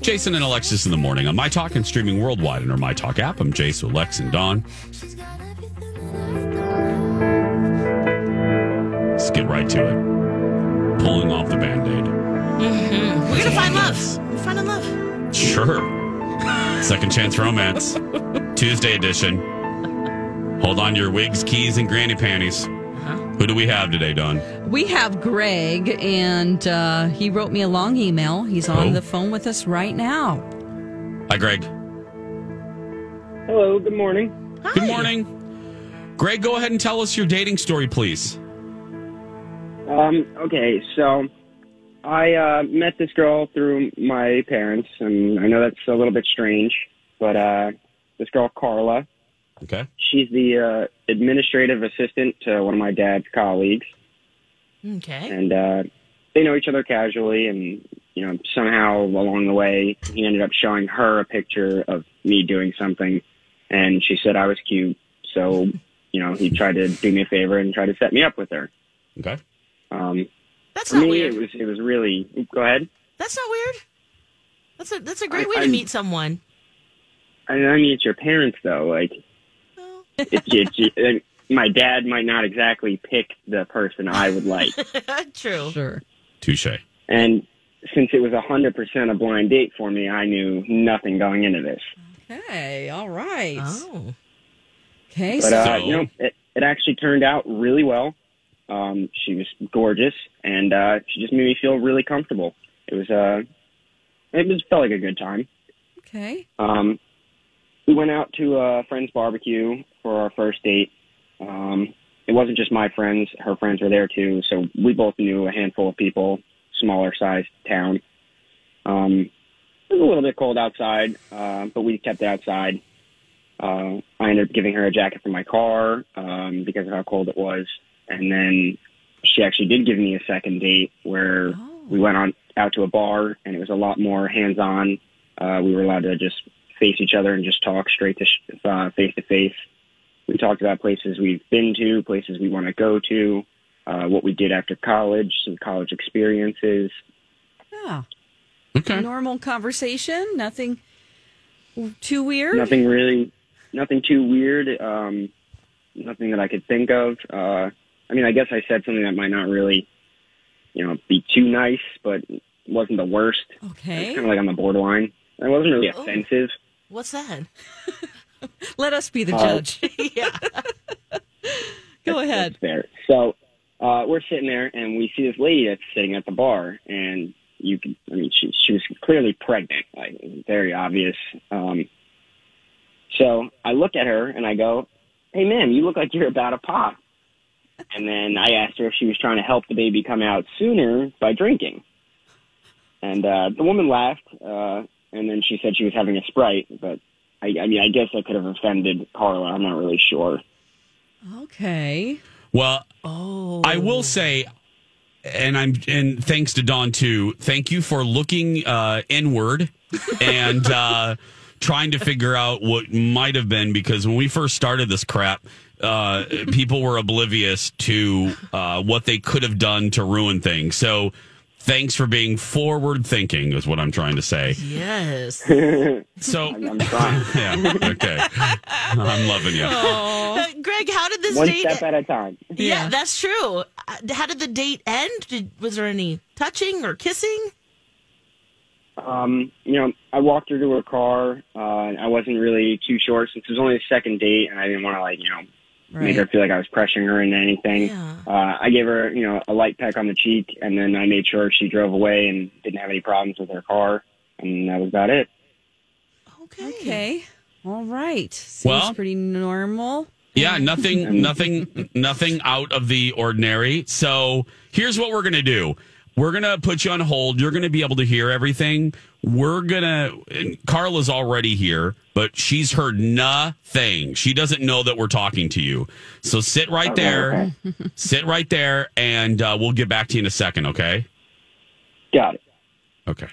Jason and Alexis in the morning on My Talk and streaming worldwide our My Talk app. I'm Jason, Lex, and Dawn. Let's get right to it. Pulling off the band aid. Mm-hmm. We're gonna find love. We're finding love. Sure. Second Chance Romance, Tuesday edition. Hold on to your wigs, keys, and granny panties. Who do we have today, Dawn? We have Greg, and uh, he wrote me a long email. He's on Oh. the phone with us right now. Hi, Greg. Hello, good morning. Good morning. Greg, go ahead and tell us your dating story, please. Um, okay, so I uh, met this girl through my parents, and I know that's a little bit strange, but uh, this girl, Carla, Okay. she's the uh, administrative assistant to one of my dad's colleagues, Okay. and uh, they know each other casually, and you know somehow along the way, he ended up showing her a picture of me doing something, and she said I was cute, so you know he tried to do me a favor and try to set me up with her. Okay. Um, That's for not me, weird. it was it was really. Go ahead. That's not weird. That's a that's a great I- way to I- meet someone. I, I mean, it's your parents though. Like, Well, it's, it's, uh, my dad might not exactly pick the person I would like, True. Sure. Touche. and since it was a hundred percent a blind date for me, I knew nothing going into this. Okay. All right. Oh. Okay. But so, uh, you know, it, it actually turned out really well. Um, she was gorgeous, and uh, she just made me feel really comfortable. It was uh, it just felt like a good time. okay. Um, we went out to a friend's barbecue for our first date. Um, it wasn't just my friends; her friends were there too. So we both knew a handful of people. Smaller sized town. Um, it was a little bit cold outside, uh, but we kept it outside. Uh, I ended up giving her a jacket from my car um, because of how cold it was, and then she actually did give me a second date where we went on out to a bar, and it was a lot more hands on. Uh, we were allowed to just face each other and just talk straight to sh- uh, face to face. We talked about places we've been to, places we want to go to, uh, what we did after college, some college experiences. Yeah. Okay. Normal conversation. Nothing too weird. Nothing really, nothing too weird. Um, nothing that I could think of. Uh, I mean, I guess I said something that might not really, you know, be too nice, but wasn't the worst. It's Okay. kind of like on the borderline. It wasn't really Oh. offensive. What's that? Let us be the Uh, judge. yeah. Go ahead. Fair. So uh, we're sitting there, and we see this lady that's sitting at the bar, and you can, I mean, she she was clearly pregnant, like very obvious. Um, so I look at her and I go, "Hey, ma'am, you look like you're about to pop." And then I asked her if she was trying to help the baby come out sooner by drinking. And uh, the woman laughed, uh, and then she said she was having a sprite. But I, I mean, I guess I could have offended Carla. I'm not really sure. Okay. Well, Oh. I will say, and I'm and thanks to Dawn too. Thank you for looking uh, inward and uh, trying to figure out what might have been because when we first started this crap, uh, people were oblivious to uh, what they could have done to ruin things. So. Thanks for being forward thinking, is what I'm trying to say. Yes. So, I'm trying. yeah, okay. I'm loving you. Uh, Greg, how did this One date? step at a time. yeah, Yeah. that's true. Uh, How did the date end? Did, was there any touching or kissing? Um, you know, I walked her to her car. Uh, and I wasn't really too sure since it was only the second date, and I didn't want to like you know make her feel like I was pressuring her into anything. Yeah. Uh, I gave her, you know, a light peck on the cheek, and then I made sure she drove away and didn't have any problems with her car, and that was about it. Okay. Okay. All right. Seems Well- pretty normal. Yeah, nothing, nothing, nothing out of the ordinary. So here's what we're gonna do. We're gonna put you on hold. You're gonna be able to hear everything. We're gonna. and Carla's already here, but she's heard nothing. She doesn't know that we're talking to you. So sit right Okay, there. sit right there, and uh, we'll get back to you in a second. Okay. Got it. Okay.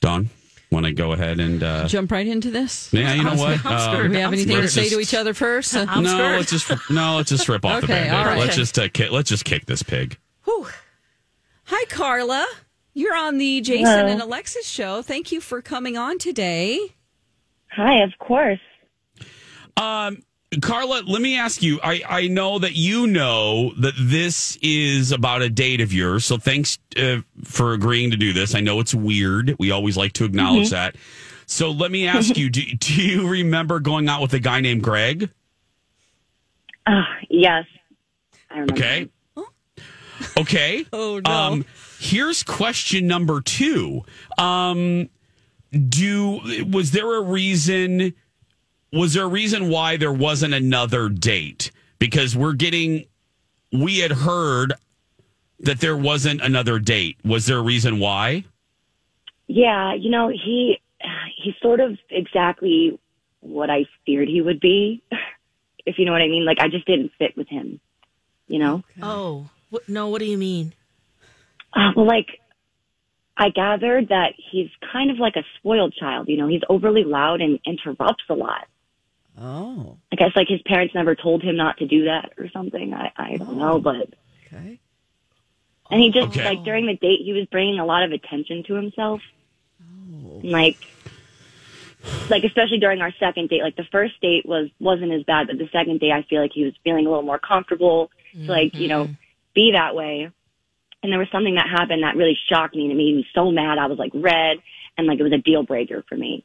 Dawn, want to go ahead and? Uh, Jump right into this. yeah, you know what? I'm Uh, scared. Do we have anything to say to each other first? No, scared. let's just no, let's just rip off the Okay, band-aid. Let's just uh, ki- let's just kick this pig. Whew. Hi, Carla. You're on the Jason Hello. and Alexis show. Thank you for coming on today. Hi, of course. Um, Carla, let me ask you. I I know that you know that this is about a date of yours, so thanks uh, for agreeing to do this. I know it's weird. We always like to acknowledge that. So let me ask you: do, do you remember going out with a guy named Greg? Uh, yes. I remember. Okay. Okay. Oh, no. Um, here's question number two. Um, do was there a reason? Was there a reason why there wasn't another date? Because we're getting, we had heard that there wasn't another date. Was there a reason why? Yeah, you know, he he's sort of exactly what I feared he would be, if you know what I mean. Like I just didn't fit with him, you know. Oh, what, no. What do you mean? Uh, well, like I gathered that he's kind of like a spoiled child. You know, he's overly loud and interrupts a lot. Oh, I guess like his parents never told him not to do that or something. I I don't know, but okay. and he just Okay. like during the date he was bringing a lot of attention to himself. And, Like like especially during our second date. Like the first date was wasn't as bad, but the second date I feel like he was feeling a little more comfortable to like, you know, be that way. And there was something that happened that really shocked me and it made me so mad. I was like red and like it was a deal breaker for me.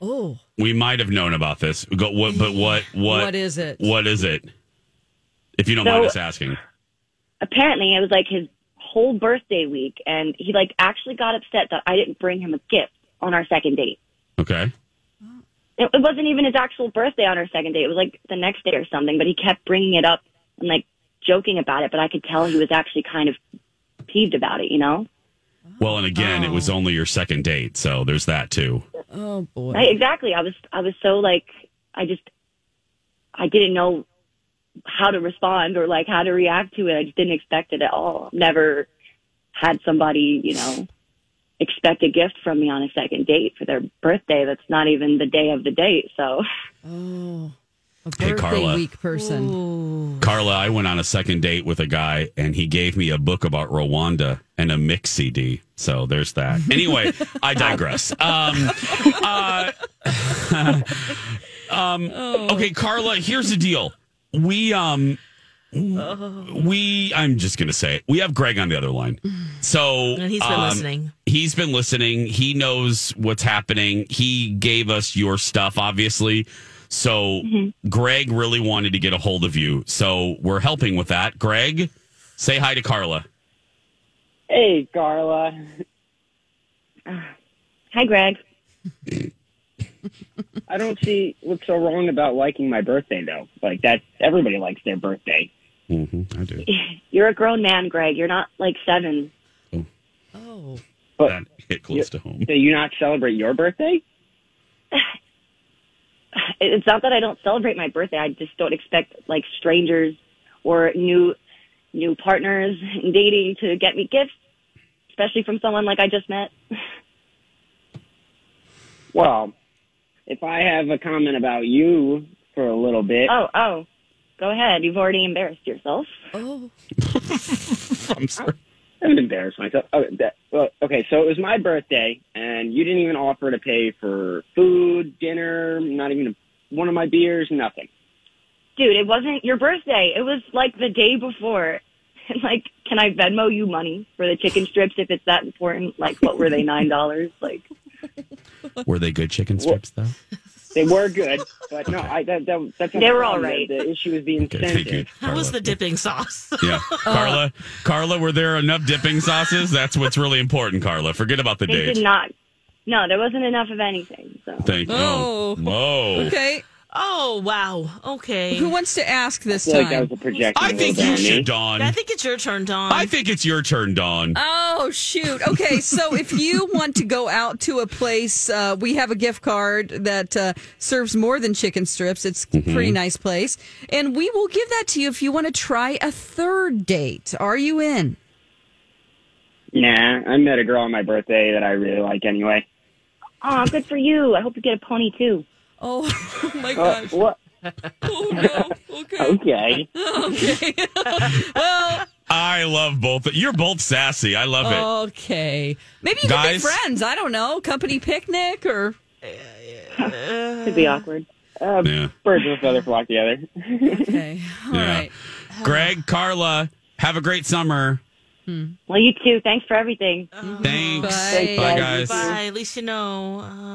Oh, We might have known about this. Go, what, but what? What? what is it? What is it? If you don't So- mind us asking. Apparently it was like his whole birthday week and he like actually got upset that I didn't bring him a gift on our second date. Okay. it, it wasn't even his actual birthday on our second date. It was like the next day or something, but he kept bringing it up and like joking about it, but I could tell he was actually kind of peeved about it, you know? Well, and again, it was oh. only your second date, so there's that too. Oh boy. Right, exactly. I was, I was so like, I just, I didn't know how to respond or like how to react to it. I just didn't expect it at all. Never had somebody, you know, expect a gift from me on a second date for their birthday. That's not even the day of the date. So Oh, a Hey, Carla. week person. Ooh. Carla, I went on a second date with a guy, and he gave me a book about Rwanda and a mix CD. So there's that. Anyway, I digress. Um, uh, um, okay, Carla. Here's the deal. We um, we. I'm just gonna say it. We have Greg on the other line. So And he's been um, listening. He's been listening. He knows what's happening. He gave us your stuff, obviously. So Greg really wanted to get a hold of you. So we're helping with that. Greg, say hi to Carla. Hey, Carla. hi, Greg. I don't see what's so wrong about liking my birthday, though. Like that, everybody likes their birthday. Mm-hmm, I do. You're a grown man, Greg. You're not like seven. Oh, But That hit close to home. do you not celebrate your birthday? It's not that I don't celebrate my birthday. I just don't expect like strangers or new new partners in dating to get me gifts, especially from someone like I just met. Well, if I have a comment about you for a little bit, Oh, oh. Go ahead. You've already embarrassed yourself. oh, I'm sorry. I haven't embarrassed myself. Okay, that, well, okay, so it was my birthday, and you didn't even offer to pay for food, dinner, not even one of my beers, nothing. Dude, it wasn't your birthday. It was like the day before. And like can I Venmo you money for the chicken strips if it's that important? Like, what were they nine dollars? Like, Were they good chicken strips though? They were good, but no, I that, that that's not They were all right. The, the issue was the Okay, thank you. How was the dipping sauce? Yeah, uh, Carla. Carla, were there enough dipping sauces? That's what's really important, Carla. Forget about the they date. did not. No, there wasn't enough of anything. So Thank you. Oh. Oh. Okay. Oh wow. Okay. Who wants to ask I this feel like that time? was a projection. I a think you bit on me. should, Dawn. I think it's your turn, Dawn. I think it's your turn, Dawn. Oh shoot! Okay, so if you want to go out to a place, uh, we have a gift card that uh, serves more than chicken strips. It's a pretty nice place, and we will give that to you if you want to try a third date. Are you in? Nah, I met a girl on my birthday that I really like anyway. Oh, good for you. I hope you get a pony too. Oh, my Uh, gosh! what? Oh no! Okay, Okay. okay. well, I love both. You're both sassy. I love it. okay. Maybe you Guys? could be friends. I don't know, company picnic or Could be awkward. Uh, Yeah. Birds of a feather flock together. okay. All right. Yeah. Greg, Carla, have a great summer. Well, you too. Thanks for everything. Thanks. Bye. Bye, guys. Bye. At least you know. Uh,